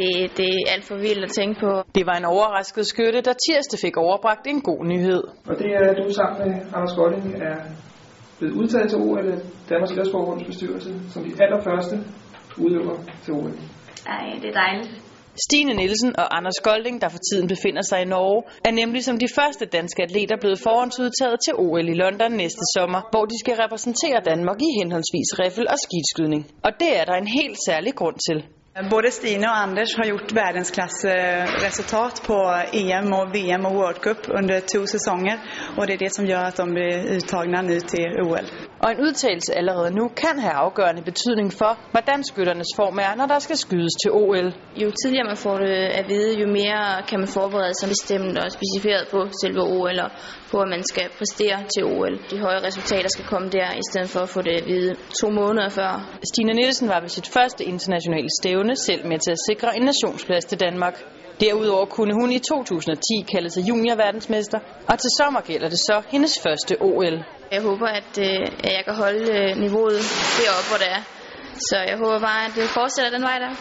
det, det er alt for vildt at tænke på. Det var en overrasket skytte, der tirsdag fik overbragt en god nyhed. Og det er, at du sammen med Anders Golding er blevet udtaget til OL af Danmarks Idrætsforbunds bestyrelse som de allerførste udøvere til OL. Ej, det er dejligt. Stine Nielsen og Anders Golding, der for tiden befinder sig i Norge, er nemlig som de første danske atleter blevet forhåndsudtaget til OL i London næste sommer, hvor de skal repræsentere Danmark i henholdsvis riffel og skidskydning. Og det er der en helt særlig grund til. Både Stine och Anders har gjort verdensklasse-resultat på EM och VM och World Cup under två säsonger och det är det, som gör att de blir uttagna nu till OL. Og en udtalelse allerede nu kan have afgørende betydning for, hvordan skytternes form er, når der skal skydes til OL. Jo tidligere man får det at vide, jo mere kan man forberede sig bestemt og specificeret på selve OL og på, at man skal præstere til OL. De høje resultater skal komme der, i stedet for at få det at vide to måneder før. Stine Nielsen var ved sit første internationale stævne selv med til at sikre en nationsplads til Danmark. Derudover kunne hun i 2010 kalde sig juniorverdensmester, og til sommer gælder det så hendes første OL. Jeg håber, at, øh, at jeg kan holde øh, niveauet deroppe, hvor det er. Så jeg håber bare, at det fortsætter den vej der.